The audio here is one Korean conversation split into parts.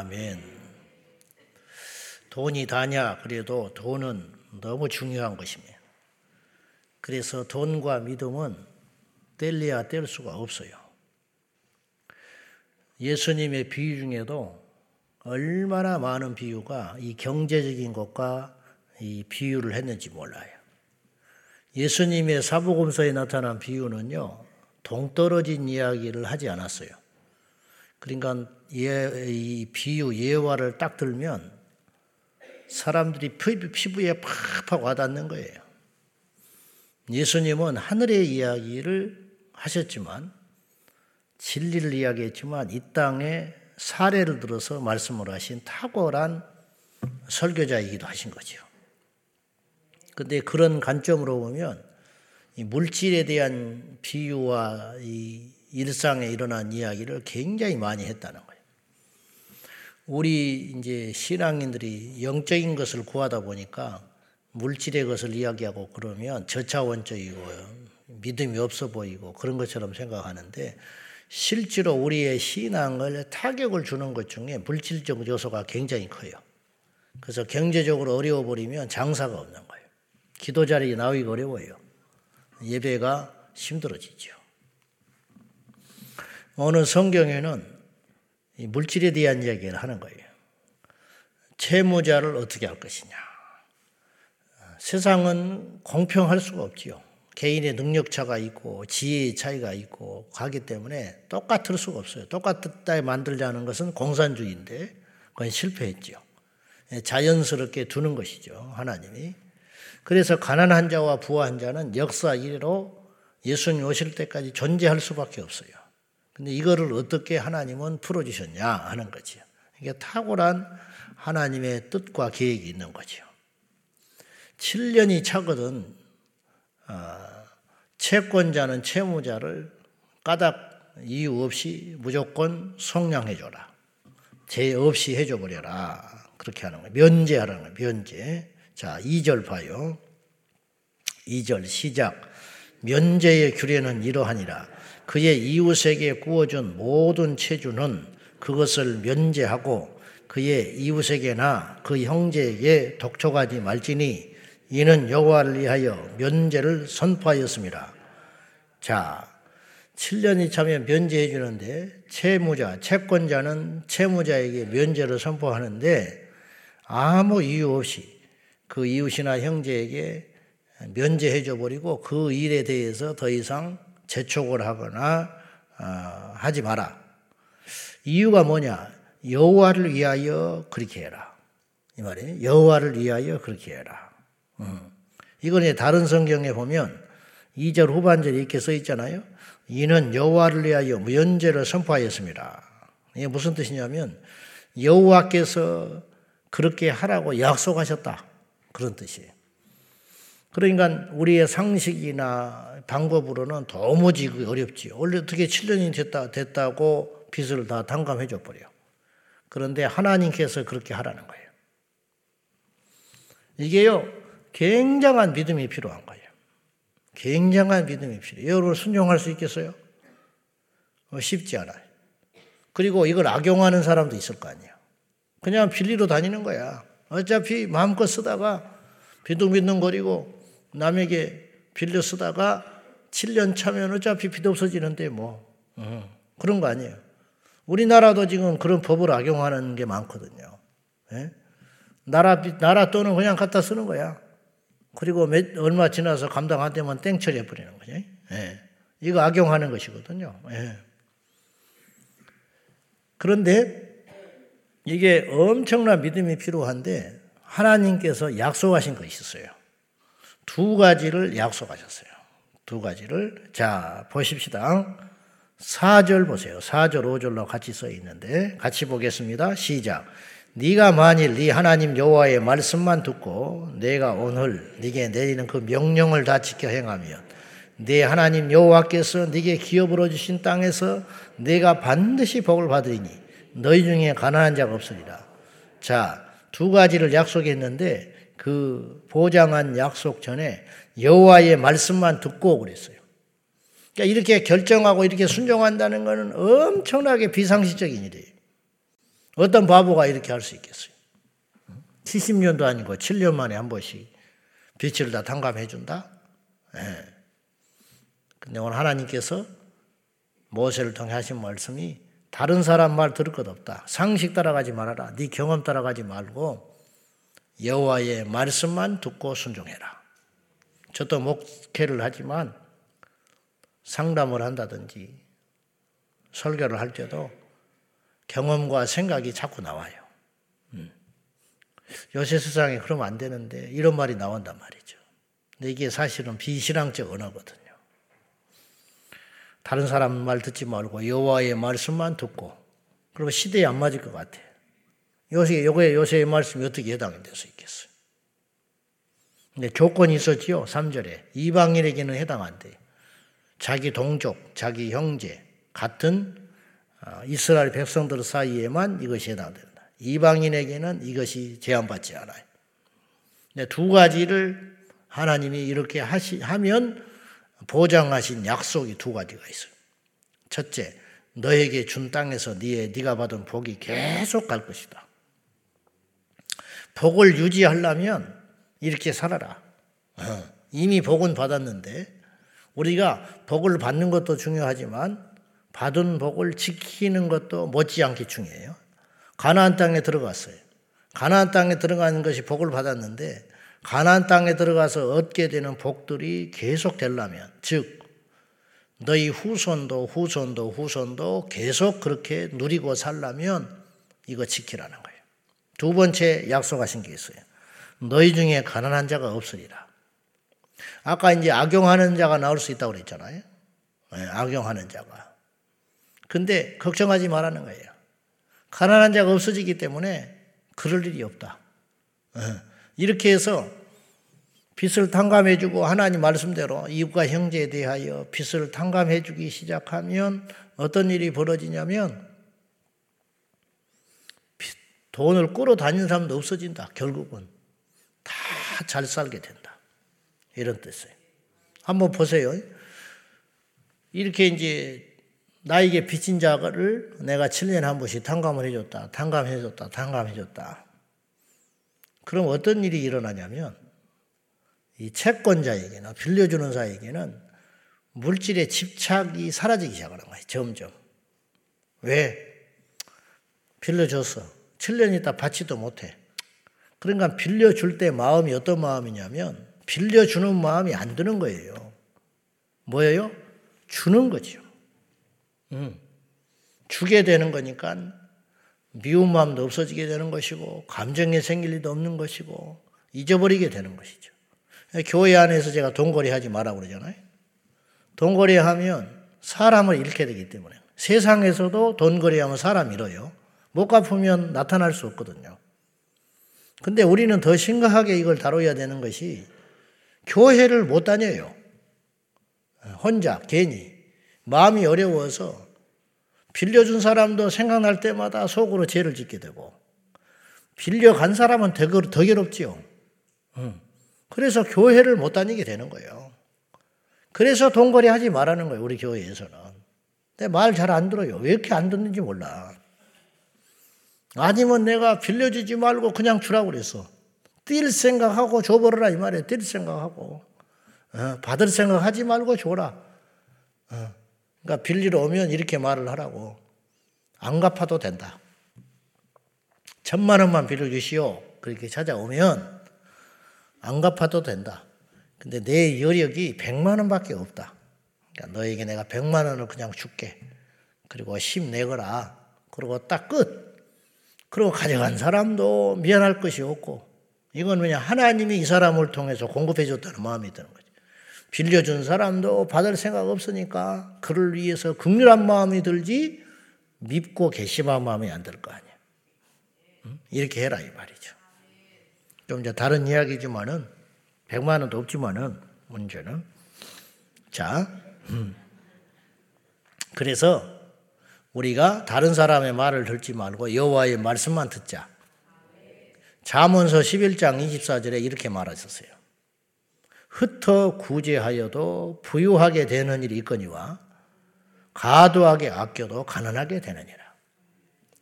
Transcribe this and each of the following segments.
아멘. 돈이 다냐? 그래도 돈은 너무 중요한 것입니다. 그래서 돈과 믿음은 뗄래야 뗄 수가 없어요. 예수님의 비유 중에도 얼마나 많은 비유가 이 경제적인 것과 이 비유를 했는지 몰라요. 예수님의 사복음서에 나타난 비유는요, 동떨어진 이야기를 하지 않았어요. 그러니까 예, 이 비유 예화를 딱 들면 사람들이 피부에 팍팍 와닿는 거예요. 예수님은 하늘의 이야기를 하셨지만 진리를 이야기했지만 이 땅에 사례를 들어서 말씀을 하신 탁월한 설교자이기도 하신 거죠. 근데 그런 관점으로 보면 물질에 대한 비유와 이 일상에 일어난 이야기를 굉장히 많이 했다는 거예요. 우리 이제 신앙인들이 영적인 것을 구하다 보니까 물질의 것을 이야기하고 그러면 저차원적이고 믿음이 없어 보이고 그런 것처럼 생각하는데 실제로 우리의 신앙을 타격을 주는 것 중에 물질적 요소가 굉장히 커요. 그래서 경제적으로 어려워 버리면 장사가 없는 거예요. 기도 자리에 나오기가 어려워요. 예배가 힘들어지죠. 어느 성경에는 물질에 대한 이야기를 하는 거예요. 채무자를 어떻게 할 것이냐. 세상은 공평할 수가 없지요. 개인의 능력차가 있고 지혜의 차이가 있고 가기 때문에 똑같을 수가 없어요. 똑같다 만들자는 것은 공산주의인데 그건 실패했죠. 자연스럽게 두는 것이죠. 하나님이. 그래서 가난한 자와 부한 자는 역사 이래로 예수님 오실 때까지 존재할 수밖에 없어요. 근데 이거를 어떻게 하나님은 풀어주셨냐 하는 거죠. 이게 탁월한 하나님의 뜻과 계획이 있는 거죠. 7년이 차거든 어, 채권자는 채무자를 까닭 이유 없이 무조건 속량해줘라. 죄 없이 해줘버려라. 그렇게 하는 거예요. 면제하라는 거예요. 면제. 자, 2절 봐요. 2절 시작. 면제의 규례는 이러하니라. 그의 이웃에게 구워준 모든 체주는 그것을 면제하고 그의 이웃에게나 그 형제에게 독촉하지 말지니 이는 여호와를 위하여 면제를 선포하였습니다. 자, 7년이 차면 면제해 주는데 채무자, 채권자는 채무자에게 면제를 선포하는데 아무 이유 없이 그 이웃이나 형제에게 면제해 줘 버리고 그 일에 대해서 더 이상 재촉을 하거나 어, 하지 마라. 이유가 뭐냐? 여호와를 위하여 그렇게 해라. 이 말이에요. 여호와를 위하여 그렇게 해라. 음. 이건 다른 성경에 보면 2절 후반절에 이렇게 써 있잖아요. 이는 여호와를 위하여 면제를 선포하였습니다. 이게 무슨 뜻이냐면 여호와께서 그렇게 하라고 약속하셨다. 그런 뜻이에요. 그러니까 우리의 상식이나 방법으로는 도무지 어렵지. 원래 어떻게 7년이 됐다, 됐다고 빚을 다 탕감해 줘 버려. 그런데 하나님께서 그렇게 하라는 거예요. 이게요, 굉장한 믿음이 필요한 거예요. 굉장한 믿음이 필요해요. 여러분 순종할 수 있겠어요? 어, 쉽지 않아요. 그리고 이걸 악용하는 사람도 있을 거 아니에요. 그냥 빌리러 다니는 거야. 어차피 마음껏 쓰다가 비둥비둥거리고 남에게 빌려 쓰다가 7년 차면 어차피 빚 없어지는데 뭐 어, 그런 거 아니에요. 우리나라도 지금 그런 법을 악용하는 게 많거든요. 예? 나라 나라 돈은 그냥 갖다 쓰는 거야. 그리고 몇, 얼마 지나서 감당 안 되면 땡처리 해 버리는 거지. 예. 이거 악용하는 것이거든요. 예. 그런데 이게 엄청난 믿음이 필요한데 하나님께서 약속하신 것이 있어요. 두 가지를 약속하셨어요. 두 가지를. 자, 보십시다. 4절 보세요. 4절, 5절로 같이 써 있는데 같이 보겠습니다. 시작. 네가 만일 네 하나님 여호와의 말씀만 듣고 내가 오늘 네게 내리는 그 명령을 다 지켜 행하면 네 하나님 여호와께서 네게 기업으로 주신 땅에서 내가 반드시 복을 받으리니 너희 중에 가난한 자가 없으리라. 자, 두 가지를 약속했는데 그 보장한 약속 전에 여호와의 말씀만 듣고 그랬어요. 그러니까 이렇게 결정하고 이렇게 순종한다는 것은 엄청나게 비상식적인 일이에요. 어떤 바보가 이렇게 할 수 있겠어요? 70년도 아니고 7년 만에 한 번씩 빛을 다 탕감해 준다? 예. 근데 오늘 하나님께서 모세를 통해 하신 말씀이 다른 사람 말 들을 것 없다. 상식 따라가지 말아라. 네 경험 따라가지 말고 여호와의 말씀만 듣고 순종해라. 저도 목회를 하지만 상담을 한다든지 설교를 할 때도 경험과 생각이 자꾸 나와요. 음. 요새 세상에 그러면 안 되는데 이런 말이 나온단 말이죠. 근데 이게 사실은 비신앙적 언어거든요. 다른 사람 말 듣지 말고 여호와의 말씀만 듣고 그러면 시대에 안 맞을 것 같아요. 요새 요거에 요새의 말씀이 어떻게 해당이 있겠어요? 근데 조건이 있었지요. 3절에 이방인에게는 해당 안 돼요. 자기 동족, 자기 형제 같은 어, 이스라엘 백성들 사이에만 이것이 해당된다. 이방인에게는 이것이 제한받지 않아요. 두 가지를 하나님이 이렇게 하시, 하면 보장하신 약속이 두 가지가 있어요. 첫째, 너에게 준 땅에서 네의 네가 받은 복이 계속 갈 것이다. 복을 유지하려면 이렇게 살아라. 어, 이미 복은 받았는데 우리가 복을 받는 것도 중요하지만 받은 복을 지키는 것도 못지않게 중요해요. 가나안 땅에 들어갔어요. 가나안 땅에 들어가는 것이 복을 받았는데 가나안 땅에 들어가서 얻게 되는 복들이 계속 되려면 즉 너희 후손도 후손도 후손도 계속 그렇게 누리고 살려면 이거 지키라는 거예요. 두 번째 약속하신 게 있어요. 너희 중에 가난한 자가 없으리라. 아까 이제 악용하는 자가 나올 수 있다고 그랬잖아요. 네, 악용하는 자가. 근데 걱정하지 말라는 거예요. 가난한 자가 없어지기 때문에 그럴 일이 없다. 네. 이렇게 해서 빚을 탕감해주고 하나님 말씀대로 이웃과 형제에 대하여 빚을 탕감해주기 시작하면 어떤 일이 벌어지냐면 돈을 끌어 다니는 사람도 없어진다. 결국은 다 잘 살게 된다. 이런 뜻이에요. 한번 보세요. 이렇게 이제 나에게 빚진 자를 내가 7년에 한 번씩 탕감을 해줬다. 탕감해줬다. 탕감해줬다. 그럼 어떤 일이 일어나냐면 이 채권자에게나 빌려주는 자에게는 물질의 집착이 사라지기 시작하는 거예요. 점점. 왜? 빌려줬어. 7년 있다 받지도 못해. 그러니까 빌려줄 때 마음이 어떤 마음이냐면 빌려주는 마음이 안 드는 거예요. 뭐예요? 주는 거죠. 음. 주게 되는 거니까 미운 마음도 없어지게 되는 것이고 감정이 생길 일도 없는 것이고 잊어버리게 되는 것이죠. 교회 안에서 제가 돈거래 하지 마라 그러잖아요. 돈거래 하면 사람을 잃게 되기 때문에 세상에서도 돈거래 하면 사람 잃어요. 못 갚으면 나타날 수 없거든요. 근데 우리는 더 심각하게 이걸 다뤄야 되는 것이 교회를 못 다녀요. 혼자, 괜히. 마음이 어려워서 빌려준 사람도 생각날 때마다 속으로 죄를 짓게 되고, 빌려간 사람은 더, 더 괴롭지요. 그래서 교회를 못 다니게 되는 거예요. 그래서 돈거래 하지 말라는 거예요, 우리 교회에서는. 근데 말 잘 안 들어요. 왜 이렇게 안 듣는지 몰라. 아니면 내가 빌려주지 말고 그냥 주라고 그랬어. 뛸 생각하고 줘버려라 이 말이에요. 뛸 생각하고. 어, 받을 생각하지 말고 줘라. 어, 그러니까 빌리러 오면 이렇게 말을 하라고. 안 갚아도 된다. 천만 원만 빌려주시오. 그렇게 찾아오면 안 갚아도 된다. 근데 내 여력이 100만 원밖에 없다. 그러니까 너에게 내가 100만 원을 그냥 줄게. 그리고 10 내거라. 그리고 딱 끝. 그리고 가져간 사람도 미안할 것이 없고 이건 왜냐 하나님이 이 사람을 통해서 공급해 줬다는 마음이 드는 거죠. 빌려준 사람도 받을 생각 없으니까 그를 위해서 극렬한 마음이 들지 밉고 괘씸한 마음이 안 들 거 아니에요. 이렇게 해라 이 말이죠. 좀 이제 다른 이야기지만은 100만 원도 없지만은 문제는 자 음. 그래서 우리가 다른 사람의 말을 듣지 말고 여호와의 말씀만 듣자. 잠언서 11장 24절에 이렇게 말하셨어요. 흩어 구제하여도 부유하게 되는 일이 있거니와 가도하게 아껴도 가난하게 되느니라.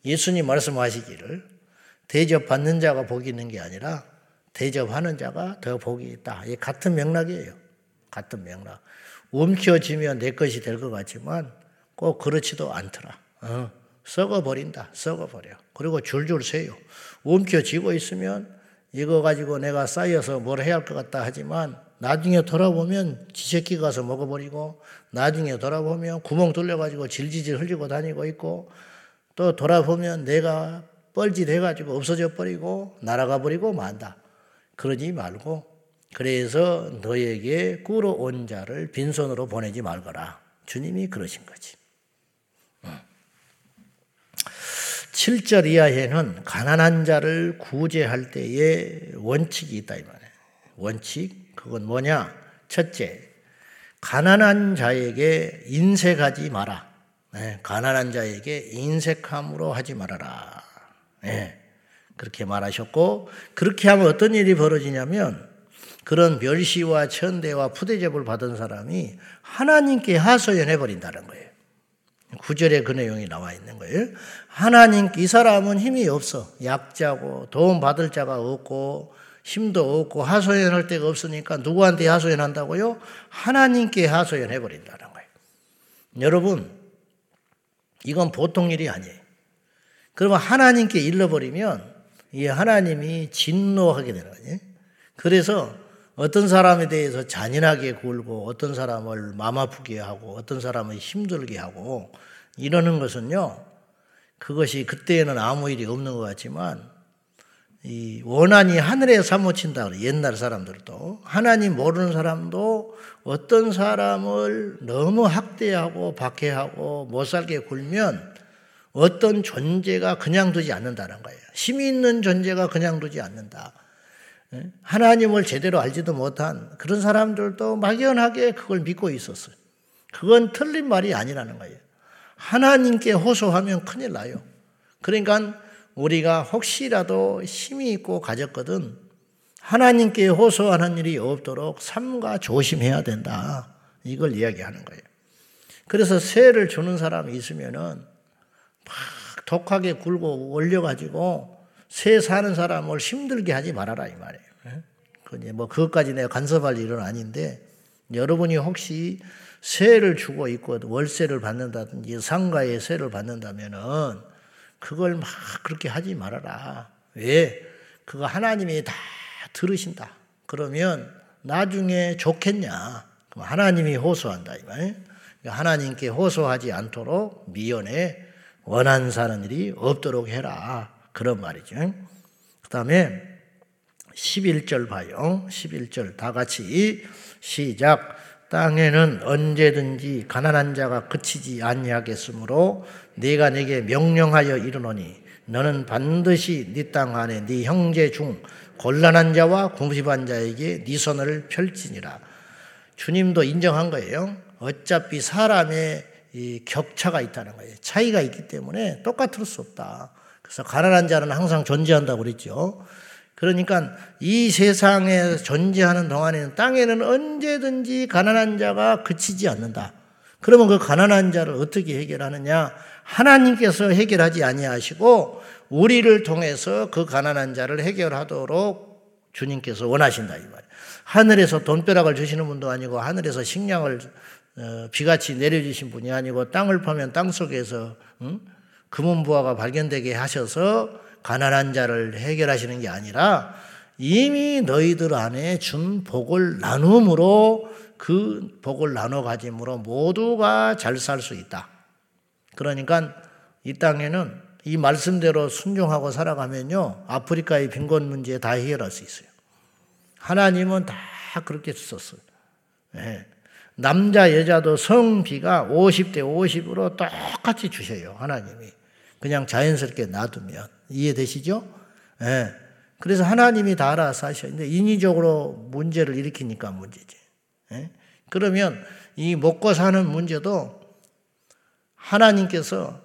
예수님 말씀하시기를 대접받는 자가 복이 있는 게 아니라 대접하는 자가 더 복이 있다. 이 같은 맥락이에요. 같은 맥락. 움켜쥐면 내 것이 될 것 같지만 꼭 그렇지도 않더라. 어, 썩어버린다. 썩어버려. 그리고 줄줄 새요. 움켜쥐고 있으면 이거 가지고 내가 쌓여서 뭘 해야 할 것 같다 하지만 나중에 돌아보면 지새끼 가서 먹어버리고 나중에 돌아보면 구멍 뚫려가지고 질질질 흘리고 다니고 있고 또 돌아보면 내가 뻘짓해가지고 없어져 버리고 날아가 버리고 만다. 그러지 말고 그래서 너에게 꾸러 온 자를 빈손으로 보내지 말거라. 주님이 그러신 거지. 7절 이하에는 가난한 자를 구제할 때에 원칙이 있다 이 말이에요. 원칙 그건 뭐냐? 첫째, 가난한 자에게 인색하지 마라. 네, 가난한 자에게 인색함으로 하지 말아라. 네, 그렇게 말하셨고 그렇게 하면 어떤 일이 벌어지냐면 그런 멸시와 천대와 푸대접을 받은 사람이 하나님께 하소연해 버린다는 거예요. 구절에 그 내용이 나와 있는 거예요. 하나님, 이 사람은 힘이 없어. 약자고, 도움 받을 자가 없고, 힘도 없고, 하소연할 데가 없으니까 누구한테 하소연한다고요? 하나님께 하소연해 버린다는 거예요. 여러분, 이건 보통 일이 아니에요. 그러면 하나님께 일러버리면, 이 하나님이 진노하게 되는 거예요. 그래서 어떤 사람에 대해서 잔인하게 굴고 어떤 사람을 마음 아프게 하고 어떤 사람을 힘들게 하고 이러는 것은요. 그것이 그때에는 아무 일이 없는 것 같지만 이 원한이 하늘에 사무친다 그래 옛날 사람들도 하나님 모르는 사람도 어떤 사람을 너무 학대하고 박해하고 못 살게 굴면 어떤 존재가 그냥 두지 않는다는 거예요. 힘이 있는 존재가 그냥 두지 않는다. 예? 하나님을 제대로 알지도 못한 그런 사람들도 막연하게 그걸 믿고 있었어요. 그건 틀린 말이 아니라는 거예요. 하나님께 호소하면 큰일 나요. 그러니까 우리가 혹시라도 힘이 있고 가졌거든 하나님께 호소하는 일이 없도록 삼가 조심해야 된다. 이걸 이야기하는 거예요. 그래서 세를 주는 사람이 있으면은 막 독하게 굴고 올려가지고 새 사는 사람을 힘들게 하지 말아라 이 말이에요. 예? 뭐 그것까지 내가 간섭할 일은 아닌데 여러분이 혹시 세를 주고 있고 월세를 받는다든지 상가에 세를 받는다면은 그걸 막 그렇게 하지 말아라. 왜? 그거 하나님이 다 들으신다. 그러면 나중에 좋겠냐? 그럼 하나님이 호소한다 이 말. 하나님께 호소하지 않도록 미연에 원한 사는 일이 없도록 해라. 그런 말이죠. 그 다음에 11절 봐요. 11절 다 같이 시작. 땅에는 언제든지 가난한 자가 그치지 아니하겠으므로 네가 내게 명령하여 이르노니 너는 반드시 네 땅 안에 네 형제 중 곤란한 자와 궁핍한 자에게 네 손을 펼치니라. 주님도 인정한 거예요. 어차피 사람의 격차가 있다는 거예요. 차이가 있기 때문에 똑같을 수 없다. 그래서 가난한 자는 항상 존재한다고 그랬죠. 그러니까 이 세상에 존재하는 동안에는 땅에는 언제든지 가난한 자가 그치지 않는다. 그러면 그 가난한 자를 어떻게 해결하느냐? 하나님께서 해결하지 아니하시고 우리를 통해서 그 가난한 자를 해결하도록 주님께서 원하신다 이 말이에요. 하늘에서 돈벼락을 주시는 분도 아니고 하늘에서 식량을 어, 비같이 내려주신 분이 아니고 땅을 파면 땅 속에서 응? 금은부화가 발견되게 하셔서 가난한 자를 해결하시는 게 아니라 이미 너희들 안에 준 복을 나눔으로 그 복을 나눠 가짐으로 모두가 잘 살 수 있다. 그러니까 이 땅에는 이 말씀대로 순종하고 살아가면요. 아프리카의 빈곤 문제 다 해결할 수 있어요. 하나님은 다 그렇게 썼어요. 네. 남자, 여자도 성비가 50대 50으로 똑같이 주셔요. 하나님이. 그냥 자연스럽게 놔두면 이해되시죠? 예. 그래서 하나님이 다 알아서 하셔. 데 인위적으로 문제를 일으키니까 문제지. 예? 그러면 이 먹고 사는 문제도 하나님께서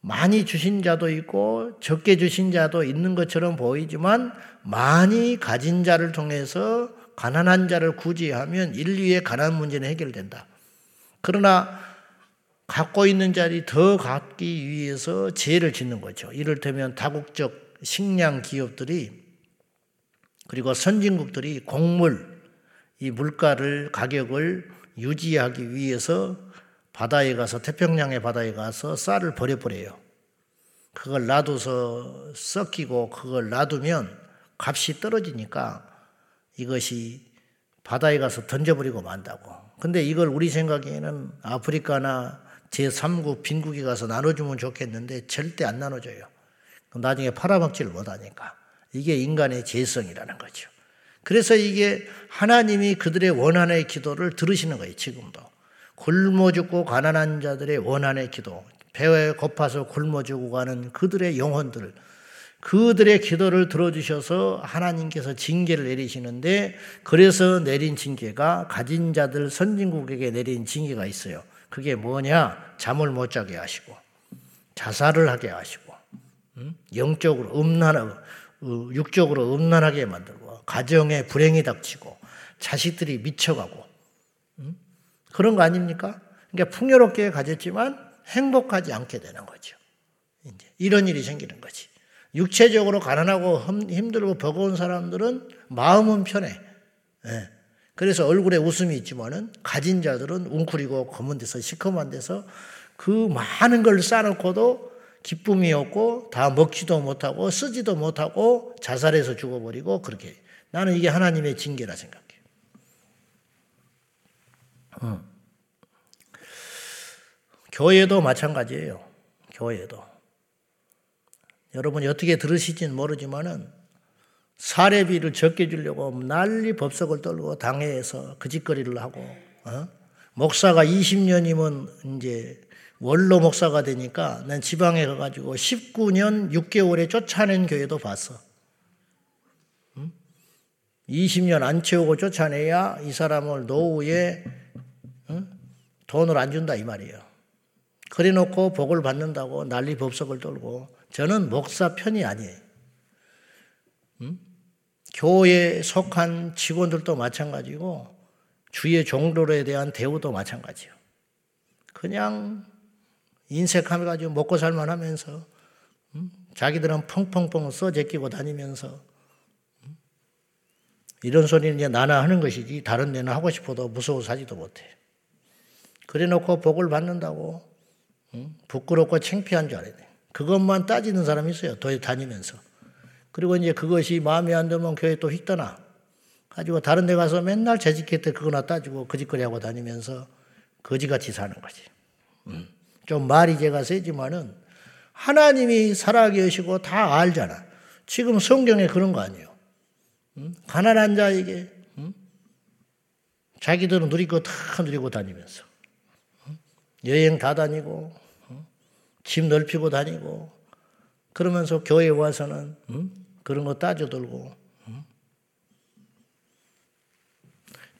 많이 주신 자도 있고 적게 주신 자도 있는 것처럼 보이지만 많이 가진 자를 통해서 가난한 자를 구제하면 인류의 가난 문제는 해결된다. 그러나 갖고 있는 자리 더 갖기 위해서 죄를 짓는 거죠. 이를테면 다국적 식량 기업들이 그리고 선진국들이 곡물, 이 물가를, 가격을 유지하기 위해서 바다에 가서, 태평양의 바다에 가서 쌀을 버려버려요. 그걸 놔둬서 섞이고 그걸 놔두면 값이 떨어지니까 이것이 바다에 가서 던져버리고 만다고. 근데 이걸 우리 생각에는 아프리카나 제3국 빈국에 가서 나눠주면 좋겠는데 절대 안 나눠줘요. 나중에 팔아먹지를 못하니까. 이게 인간의 죄성이라는 거죠. 그래서 이게 하나님이 그들의 원한의 기도를 들으시는 거예요, 지금도. 굶어 죽고 가난한 자들의 원한의 기도, 배에 고파서 굶어 죽고 가는 그들의 영혼들, 그들의 기도를 들어주셔서 하나님께서 징계를 내리시는데 그래서 내린 징계가 가진 자들 선진국에게 내린 징계가 있어요. 그게 뭐냐? 잠을 못 자게 하시고 자살을 하게 하시고 영적으로 음란하고 어, 육적으로 음란하게 만들고 가정에 불행이 닥치고 자식들이 미쳐가고 그런 거 아닙니까? 그러니까 풍요롭게 가졌지만 행복하지 않게 되는 거죠. 이제 이런 일이 생기는 거지. 육체적으로 가난하고 힘들고 버거운 사람들은 마음은 편해. 예. 그래서 얼굴에 웃음이 있지만은 가진 자들은 웅크리고 검은 데서 시커먼 데서 그 많은 걸 쌓아놓고도 기쁨이 없고 다 먹지도 못하고 쓰지도 못하고 자살해서 죽어버리고 그렇게 나는 이게 하나님의 징계라 생각해요. 어. 교회도 마찬가지예요. 교회도. 여러분이 어떻게 들으실지는 모르지만은 사례비를 적게 주려고 난리 법석을 떨고 당회에서 그 짓거리를 하고 어? 목사가 20년이면 이제 원로 목사가 되니까 난 지방에 가가지고 19년 6개월에 쫓아낸 교회도 봤어. 20년 안 채우고 쫓아내야 이 사람을 노후에 돈을 안 준다 이 말이에요. 그래 놓고 복을 받는다고 난리 법석을 떨고 저는 목사 편이 아니에요. 음? 교회에 속한 직원들도 마찬가지고 주의 종로에 대한 대우도 마찬가지요. 그냥 인색해가지고 먹고 살만 하면서 음? 자기들은 펑펑펑 써제끼고 다니면서 음? 이런 소리는 이제 나나 하는 것이지 다른 데는 하고 싶어도 무서워 사지도 못해. 그래 놓고 복을 받는다고 음? 부끄럽고 창피한 줄 알아야 돼. 그것만 따지는 사람이 있어요. 더 다니면서. 그리고 이제 그것이 마음에 안 들면 교회 또 휙 떠나. 가지고 다른 데 가서 맨날 재직했대 그거나 따지고 거짓거리 하고 다니면서 거지같이 사는 거지. 음. 좀 말이 제가 세지만은 하나님이 살아계시고 다 알잖아. 지금 성경에 그런 거 아니에요. 응? 가난한 자에게 응? 자기들은 거다 누리고 다니면서 응? 여행 다 다니고 집 넓히고 다니고 그러면서 교회 와서는 그런 거 따져들고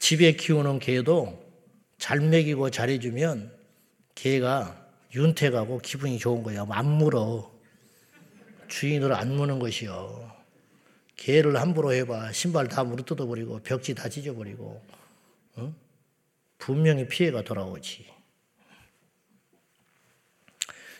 집에 키우는 개도 잘 먹이고 잘해주면 개가 윤택하고 기분이 좋은 거야. 안 물어. 주인을 안 무는 것이요. 개를 함부로 해봐. 신발 다 물어 뜯어버리고 벽지 다 찢어버리고 어? 분명히 피해가 돌아오지.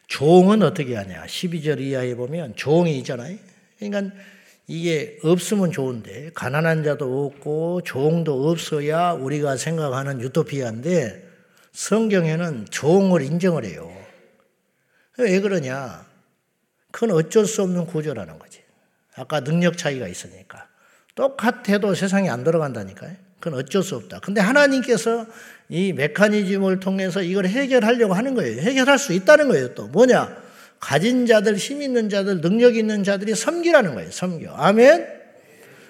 종은 어떻게 하냐. 12절 이하에 보면 종이 있잖아요. 그러니까 이게 없으면 좋은데 가난한 자도 없고 종도 없어야 우리가 생각하는 유토피아인데 성경에는 종을 인정을 해요. 왜 그러냐? 그건 어쩔 수 없는 구조라는 거지. 아까 능력 차이가 있으니까. 똑같아도 세상이 안 돌아간다니까요. 그건 어쩔 수 없다. 근데 하나님께서 이 메커니즘을 통해서 이걸 해결하려고 하는 거예요. 해결할 수 있다는 거예요. 또 뭐냐? 가진 자들, 힘 있는 자들, 능력 있는 자들이 섬기라는 거예요. 섬겨. 아멘?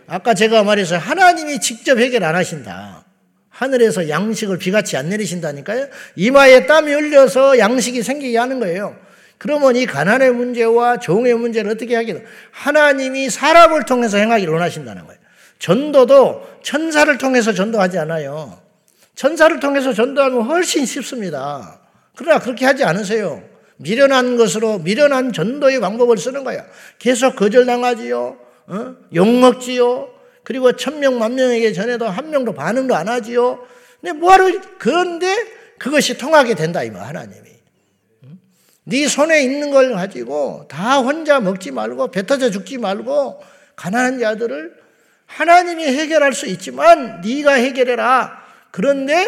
아까 제가 말해서 하나님이 직접 해결 안 하신다. 하늘에서 양식을 비같이 안 내리신다니까요. 이마에 땀이 흘려서 양식이 생기게 하는 거예요. 그러면 이 가난의 문제와 종의 문제를 어떻게 하기를 하나님이 사람을 통해서 행하기를 원하신다는 거예요. 전도도 천사를 통해서 전도하지 않아요. 천사를 통해서 전도하면 훨씬 쉽습니다. 그러나 그렇게 하지 않으세요. 미련한 것으로 미련한 전도의 방법을 쓰는 거야. 계속 거절당하지요. 어? 욕먹지요. 그리고 천명 만명에게 전해도 한 명도 반응도 안 하지요. 근데 뭐하러 그런데 그것이 통하게 된다 이말 하나님이. 네 손에 있는 걸 가지고 다 혼자 먹지 말고 배 터져 죽지 말고 가난한 자들을 하나님이 해결할 수 있지만 네가 해결해라. 그런데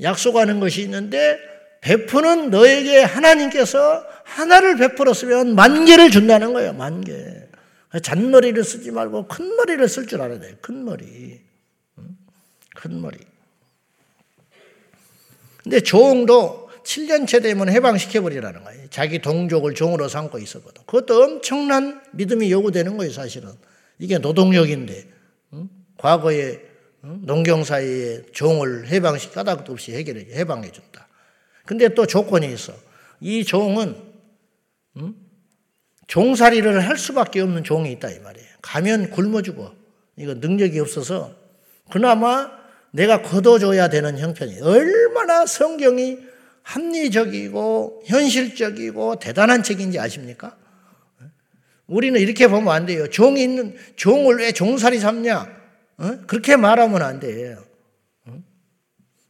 약속하는 것이 있는데 베푸는 너에게 하나님께서 하나를 베풀었으면 만 개를 준다는 거예요. 만 개. 잔머리를 쓰지 말고 큰 머리를 쓸 줄 알아야 돼요. 큰 머리. 큰 머리. 근데 종도 7년째 되면 해방시켜버리라는 거예요. 자기 동족을 종으로 삼고 있었거든. 그것도 엄청난 믿음이 요구되는 거예요, 사실은. 이게 노동력인데. 과거에 농경사회의 종을 해방시 까닭도 없이 해결해, 해방해 준다. 근데 또 조건이 있어. 이 종은, 종살이를 할 수밖에 없는 종이 있다, 이 말이에요. 가면 굶어 죽어. 이거 능력이 없어서 그나마 내가 걷어줘야 되는 형편이 얼마나 성경이 합리적이고 현실적이고 대단한 책인지 아십니까? 우리는 이렇게 보면 안 돼요. 종이 있는 종을 왜 종살이 삼냐? 어? 그렇게 말하면 안 돼요.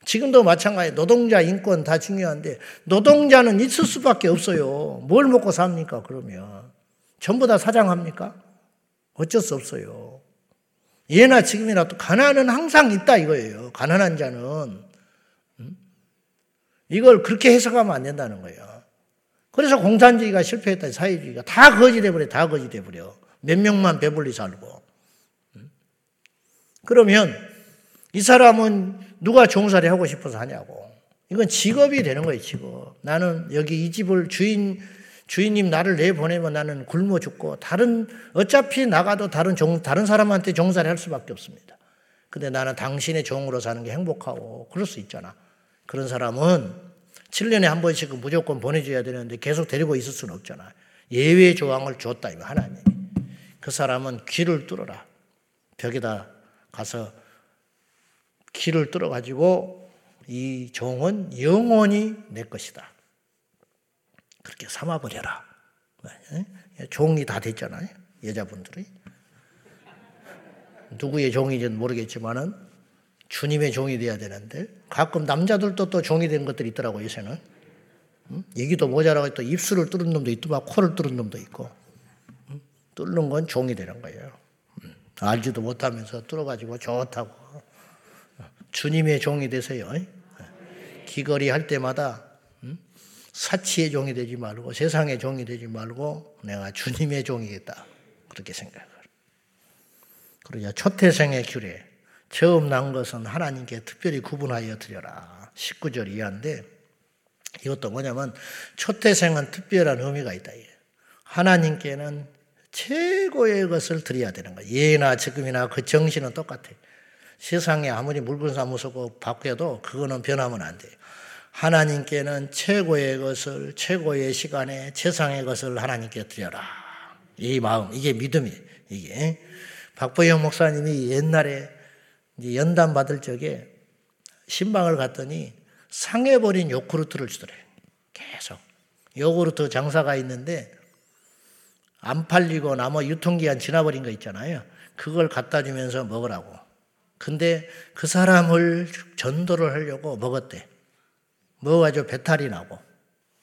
어? 지금도 마찬가지. 노동자 인권 다 중요한데 노동자는 있을 수밖에 없어요. 뭘 먹고 삽니까? 그러면 전부 다 사장합니까? 어쩔 수 없어요. 예나 지금이나 또 가난은 항상 있다 이거예요. 가난한 자는 이걸 그렇게 해석하면 안 된다는 거예요. 그래서 공산주의가 실패했다. 사회주의가 다 거지 돼버려. 다 거지 돼버려. 몇 명만 배불리 살고. 그러면 이 사람은 누가 종살이 하고 싶어서 하냐고. 이건 직업이 되는 거예요, 직업. 나는 여기 이 집을 주인 주인님 나를 내보내면 나는 굶어 죽고 다른 어차피 나가도 다른 종 다른 사람한테 종살이 할 수밖에 없습니다. 근데 나는 당신의 종으로 사는 게 행복하고 그럴 수 있잖아. 그런 사람은 7년에 한 번씩 무조건 보내줘야 되는데 계속 데리고 있을 수는 없잖아. 예외 조항을 줬다 이거 하나님이. 그 사람은 귀를 뚫어라. 벽에다 가서 귀를 뚫어 가지고 이 종은 영원히 내 것이다. 그렇게 삼아버려라. 종이 다 됐잖아요. 여자분들이. 누구의 종인지는 모르겠지만은 주님의 종이 돼야 되는데 가끔 남자들도 또 종이 된 것들이 있더라고요, 요새는. 응? 얘기도 모자라고 또 입술을 뚫은 놈도 막 코를 뚫은 놈도 있고. 응? 뚫는 건 종이 되는 거예요. 응. 알지도 못하면서 뚫어가지고 좋다고. 주님의 종이 되세요. 귀걸이 할 때마다 사치의 종이 되지 말고 세상의 종이 되지 말고 내가 주님의 종이겠다. 그렇게 생각을. 그러자 초태생의 규례. 처음 난 것은 하나님께 특별히 구분하여 드려라. 19절 이하인데 이것도 뭐냐면 초태생은 특별한 의미가 있다. 하나님께는 최고의 것을 드려야 되는 거야. 예나 지금이나 그 정신은 똑같아. 세상에 아무리 물건 사무소고 바뀌어도 그거는 변하면 안 돼. 하나님께는 최고의 것을 최고의 시간에 최상의 것을 하나님께 드려라. 이 마음, 이게 믿음이 이게 박보영 목사님이 옛날에 연단 받을 적에 신방을 갔더니 상해버린 요구르트를 주더래. 계속 요구르트 장사가 있는데 안 팔리고 나머 유통기한 지나버린 거 있잖아요. 그걸 갖다 주면서 먹으라고. 근데 그 사람을 전도를 하려고 먹었대. 먹어가지고 배탈이 나고.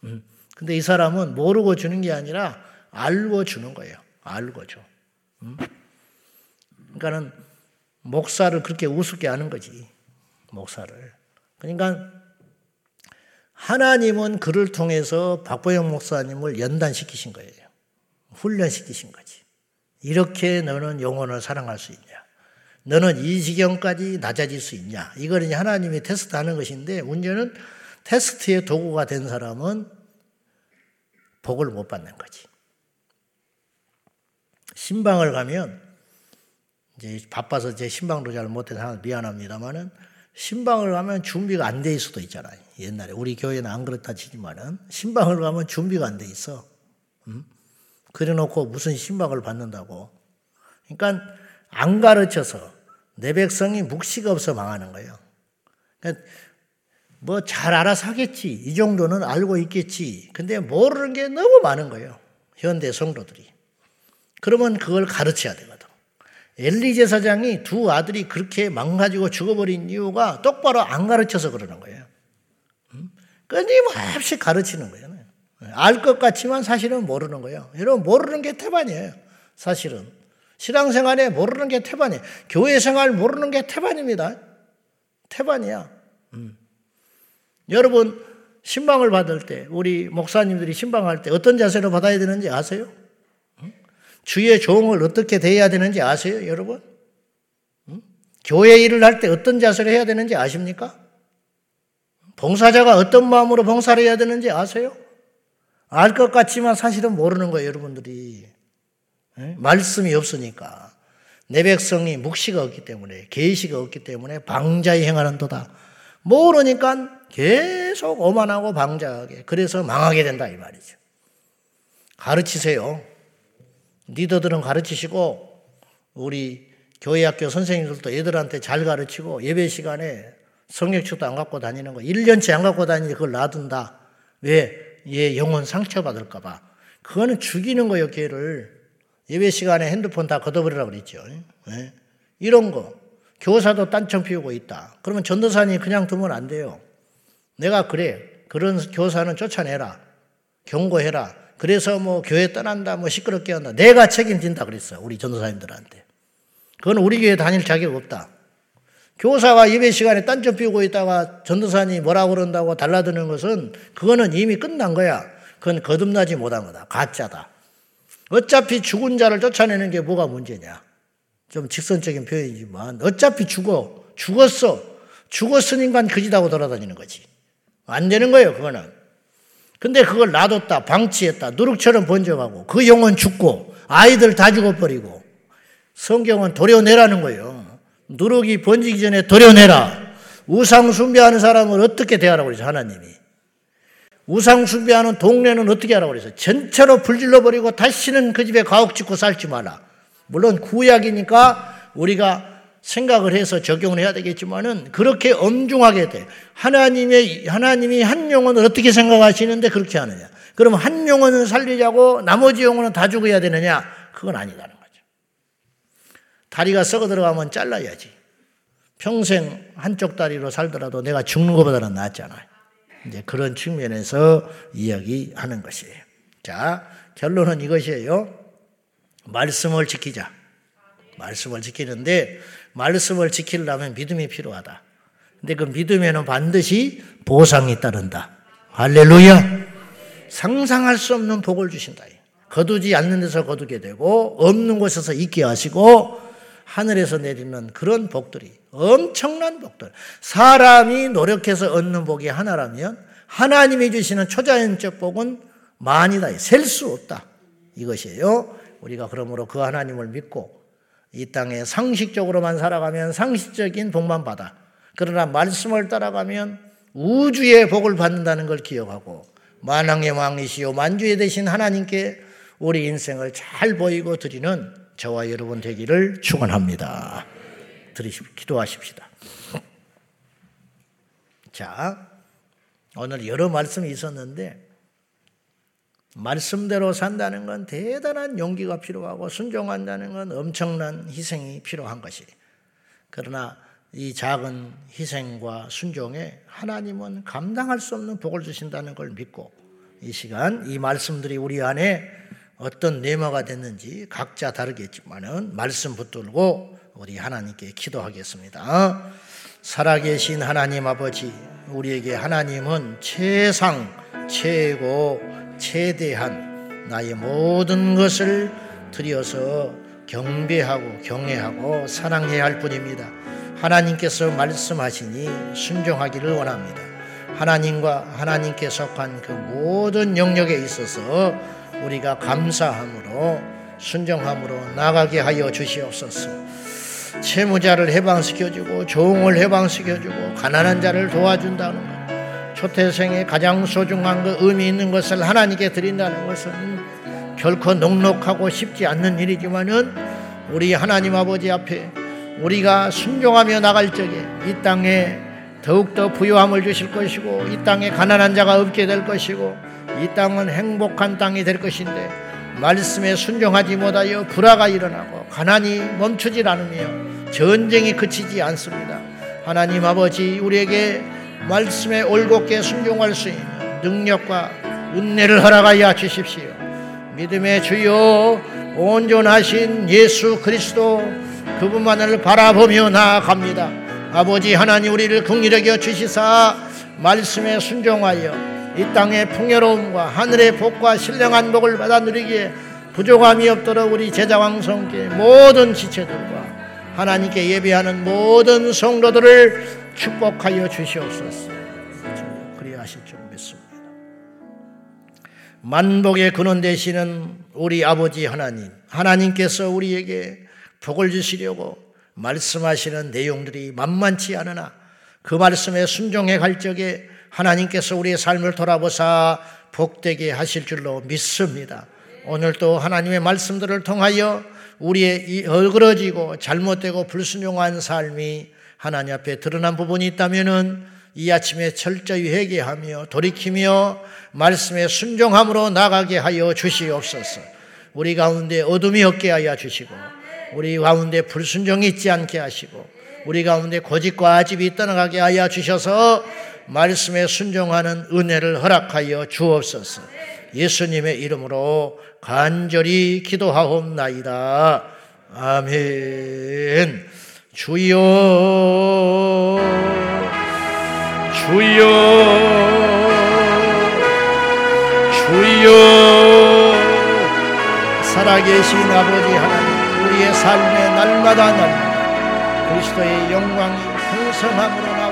음. 근데 이 사람은 모르고 주는 게 아니라 알고 주는 거예요. 알고 줘. 음. 그러니까는 목사를 그렇게 우습게 하는 거지. 목사를. 그러니까 하나님은 그를 통해서 박보영 목사님을 연단시키신 거예요. 훈련시키신 거지. 이렇게 너는 영혼을 사랑할 수 있냐. 너는 이 지경까지 낮아질 수 있냐. 이걸 이제 하나님이 테스트하는 것인데 문제는 테스트의 도구가 된 사람은 복을 못 받는 거지. 신방을 가면 이제 바빠서 제 신방도 잘 못해서 미안합니다만은 신방을 가면 준비가 안 돼 있을 수도 있잖아요. 옛날에 우리 교회는 안 그렇다 치지만은 신방을 가면 준비가 안 돼 있어. 음? 그래놓고 무슨 신방을 받는다고. 그러니까 안 가르쳐서 내 백성이 묵시가 없어 망하는 거예요. 그러니까 뭐 잘 알아서 하겠지. 이 정도는 알고 있겠지. 근데 모르는 게 너무 많은 거예요. 현대 성도들이. 그러면 그걸 가르쳐야 되거든. 엘리 제사장이 두 아들이 그렇게 망가지고 죽어버린 이유가 똑바로 안 가르쳐서 그러는 거예요. 끊임없이 가르치는 거예요. 알 것 같지만 사실은 모르는 거예요. 여러분 모르는 게 태반이에요. 사실은 신앙생활에 모르는 게 태반이에요. 교회 생활 모르는 게 태반입니다. 태반이야. 음. 여러분 신방을 받을 때 우리 목사님들이 신방할 때 어떤 자세로 받아야 되는지 아세요? 주의 종을 어떻게 대해야 되는지 아세요, 여러분? 교회 일을 할 때 어떤 자세로 해야 되는지 아십니까? 봉사자가 어떤 마음으로 봉사를 해야 되는지 아세요? 알 것 같지만 사실은 모르는 거예요, 여러분들이. 말씀이 없으니까. 내 백성이 묵시가 없기 때문에, 계시가 없기 때문에 방자히 행하는 도다. 모르니까 계속 오만하고 방자하게. 그래서 망하게 된다, 이 말이죠. 가르치세요. 리더들은 가르치시고, 우리 교회 학교 선생님들도 애들한테 잘 가르치고, 예배 시간에 성역책도 안 갖고 다니는 거, 1년치 안 갖고 다니는데 그걸 놔둔다. 왜? 얘 영혼 상처 받을까 봐. 그거는 죽이는 거예요, 걔를. 예배 시간에 핸드폰 다 걷어버리라고 그랬죠. 네? 이런 거. 교사도 딴청 피우고 있다. 그러면 전도사님 그냥 두면 안 돼요. 내가 그래. 그런 교사는 쫓아내라. 경고해라. 그래서 뭐 교회 떠난다, 뭐 시끄럽게 한다. 내가 책임진다 그랬어. 우리 전도사님들한테. 그건 우리 교회 다닐 자격 없다. 교사가 예배 시간에 딴점 피우고 있다가 전도사님이 뭐라고 그런다고 달라드는 것은 그거는 이미 끝난 거야. 그건 거듭나지 못한 거다. 가짜다. 어차피 죽은 자를 쫓아내는 게 뭐가 문제냐. 좀 직선적인 표현이지만 어차피 죽어. 죽었어. 죽었으니까 그지다고 돌아다니는 거지. 안 되는 거예요, 그거는. 근데 그걸 놔뒀다, 방치했다, 누룩처럼 번져가고, 그 영혼 죽고, 아이들 다 죽어버리고, 성경은 도려내라는 거예요. 누룩이 번지기 전에 도려내라. 우상 숭배하는 사람을 어떻게 대하라고 그러죠, 하나님이. 우상 숭배하는 동네는 어떻게 하라고 그래서 전체로 불질러 버리고 다시는 그 집에 가옥 짓고 살지 마라. 물론 구약이니까 우리가 생각을 해서 적용을 해야 되겠지만은 그렇게 엄중하게 돼. 하나님의 하나님이 한 영혼을 어떻게 생각하시는데 그렇게 하느냐? 그럼 한 영혼을 살리자고 나머지 영혼은 다 죽어야 되느냐? 그건 아니다는 거죠. 다리가 썩어 들어가면 잘라야지. 평생 한쪽 다리로 살더라도 내가 죽는 것보다는 낫잖아요. 이제 그런 측면에서 이야기하는 것이에요. 자, 결론은 이것이에요. 말씀을 지키자. 말씀을 지키는데 말씀을 지키려면 믿음이 필요하다. 근데 그 믿음에는 반드시 보상이 따른다. 할렐루야. 상상할 수 없는 복을 주신다. 거두지 않는 데서 거두게 되고 없는 곳에서 있게 하시고 하늘에서 내리는 그런 복들이 엄청난 복들. 사람이 노력해서 얻는 복이 하나라면 하나님이 주시는 초자연적 복은 만이다. 셀 수 없다. 이것이에요. 우리가 그러므로 그 하나님을 믿고 이 땅에 상식적으로만 살아가면 상식적인 복만 받아. 그러나 말씀을 따라가면 우주의 복을 받는다는 걸 기억하고 만왕의 왕이시요 만주의 대신 하나님께 우리 인생을 잘 보이고 드리는 저와 여러분 되기를 축원합니다. 드리십 기도하십시다. 자, 오늘 여러 말씀이 있었는데 말씀대로 산다는 건 대단한 용기가 필요하고 순종한다는 건 엄청난 희생이 필요한 것이. 그러나 이 작은 희생과 순종에 하나님은 감당할 수 없는 복을 주신다는 걸 믿고 이 시간 이 말씀들이 우리 안에 어떤 내마가 됐는지 각자 다르겠지만은 말씀 붙들고 우리 하나님께 기도하겠습니다. 살아계신 하나님 아버지, 우리에게 하나님은 최상, 최고, 최대한 나의 모든 것을 드려서 경배하고 경외하고 사랑해야 할 뿐입니다. 하나님께서 말씀하시니 순종하기를 원합니다. 하나님과 하나님께 속한 그 모든 영역에 있어서 우리가 감사함으로 순종함으로 나가게 하여 주시옵소서. 채무자를 해방시켜주고 종을 해방시켜주고 가난한 자를 도와준다는 것. 초태생의 가장 소중한 그 의미 있는 것을 하나님께 드린다는 것은 결코 녹록하고 쉽지 않는 일이지만은 우리 하나님 아버지 앞에 우리가 순종하며 나갈 적에 이 땅에 더욱더 부유함을 주실 것이고 이 땅에 가난한 자가 없게 될 것이고 이 땅은 행복한 땅이 될 것인데 말씀에 순종하지 못하여 불화가 일어나고 가난이 멈추질 않으며 전쟁이 그치지 않습니다. 하나님 아버지 우리에게 말씀에 올곧게 순종할 수 있는 능력과 은혜를 허락하여 주십시오. 믿음의 주여 온전하신 예수 그리스도 그분만을 바라보며 나아갑니다. 아버지 하나님 우리를 긍휼히 여 주시사 말씀에 순종하여 이 땅의 풍요로움과 하늘의 복과 신령한 복을 받아 누리기에 부족함이 없도록 우리 제자 왕성께 모든 지체들과 하나님께 예배하는 모든 성도들을 축복하여 주시옵소서. 그리하실 줄 믿습니다. 만복의 근원 되시는 우리 아버지 하나님, 하나님께서 우리에게 복을 주시려고 말씀하시는 내용들이 만만치 않으나 그 말씀에 순종해 갈 적에 하나님께서 우리의 삶을 돌아보사 복되게 하실 줄로 믿습니다. 오늘도 하나님의 말씀들을 통하여 우리의 이 얼그러지고 잘못되고 불순종한 삶이 하나님 앞에 드러난 부분이 있다면은 이 아침에 철저히 회개하며 돌이키며 말씀에 순종함으로 나가게 하여 주시옵소서. 우리 가운데 어둠이 없게 하여 주시고 우리 가운데 불순종이 있지 않게 하시고 우리 가운데 고집과 아집이 떠나가게 하여 주셔서 말씀에 순종하는 은혜를 허락하여 주옵소서. 예수님의 이름으로 간절히 기도하옵나이다. 아멘. 주여, 주여, 주여, 살아계신 아버지 하나님, 우리의 삶의 날마다 날마다 그리스도의 영광이 풍성함으로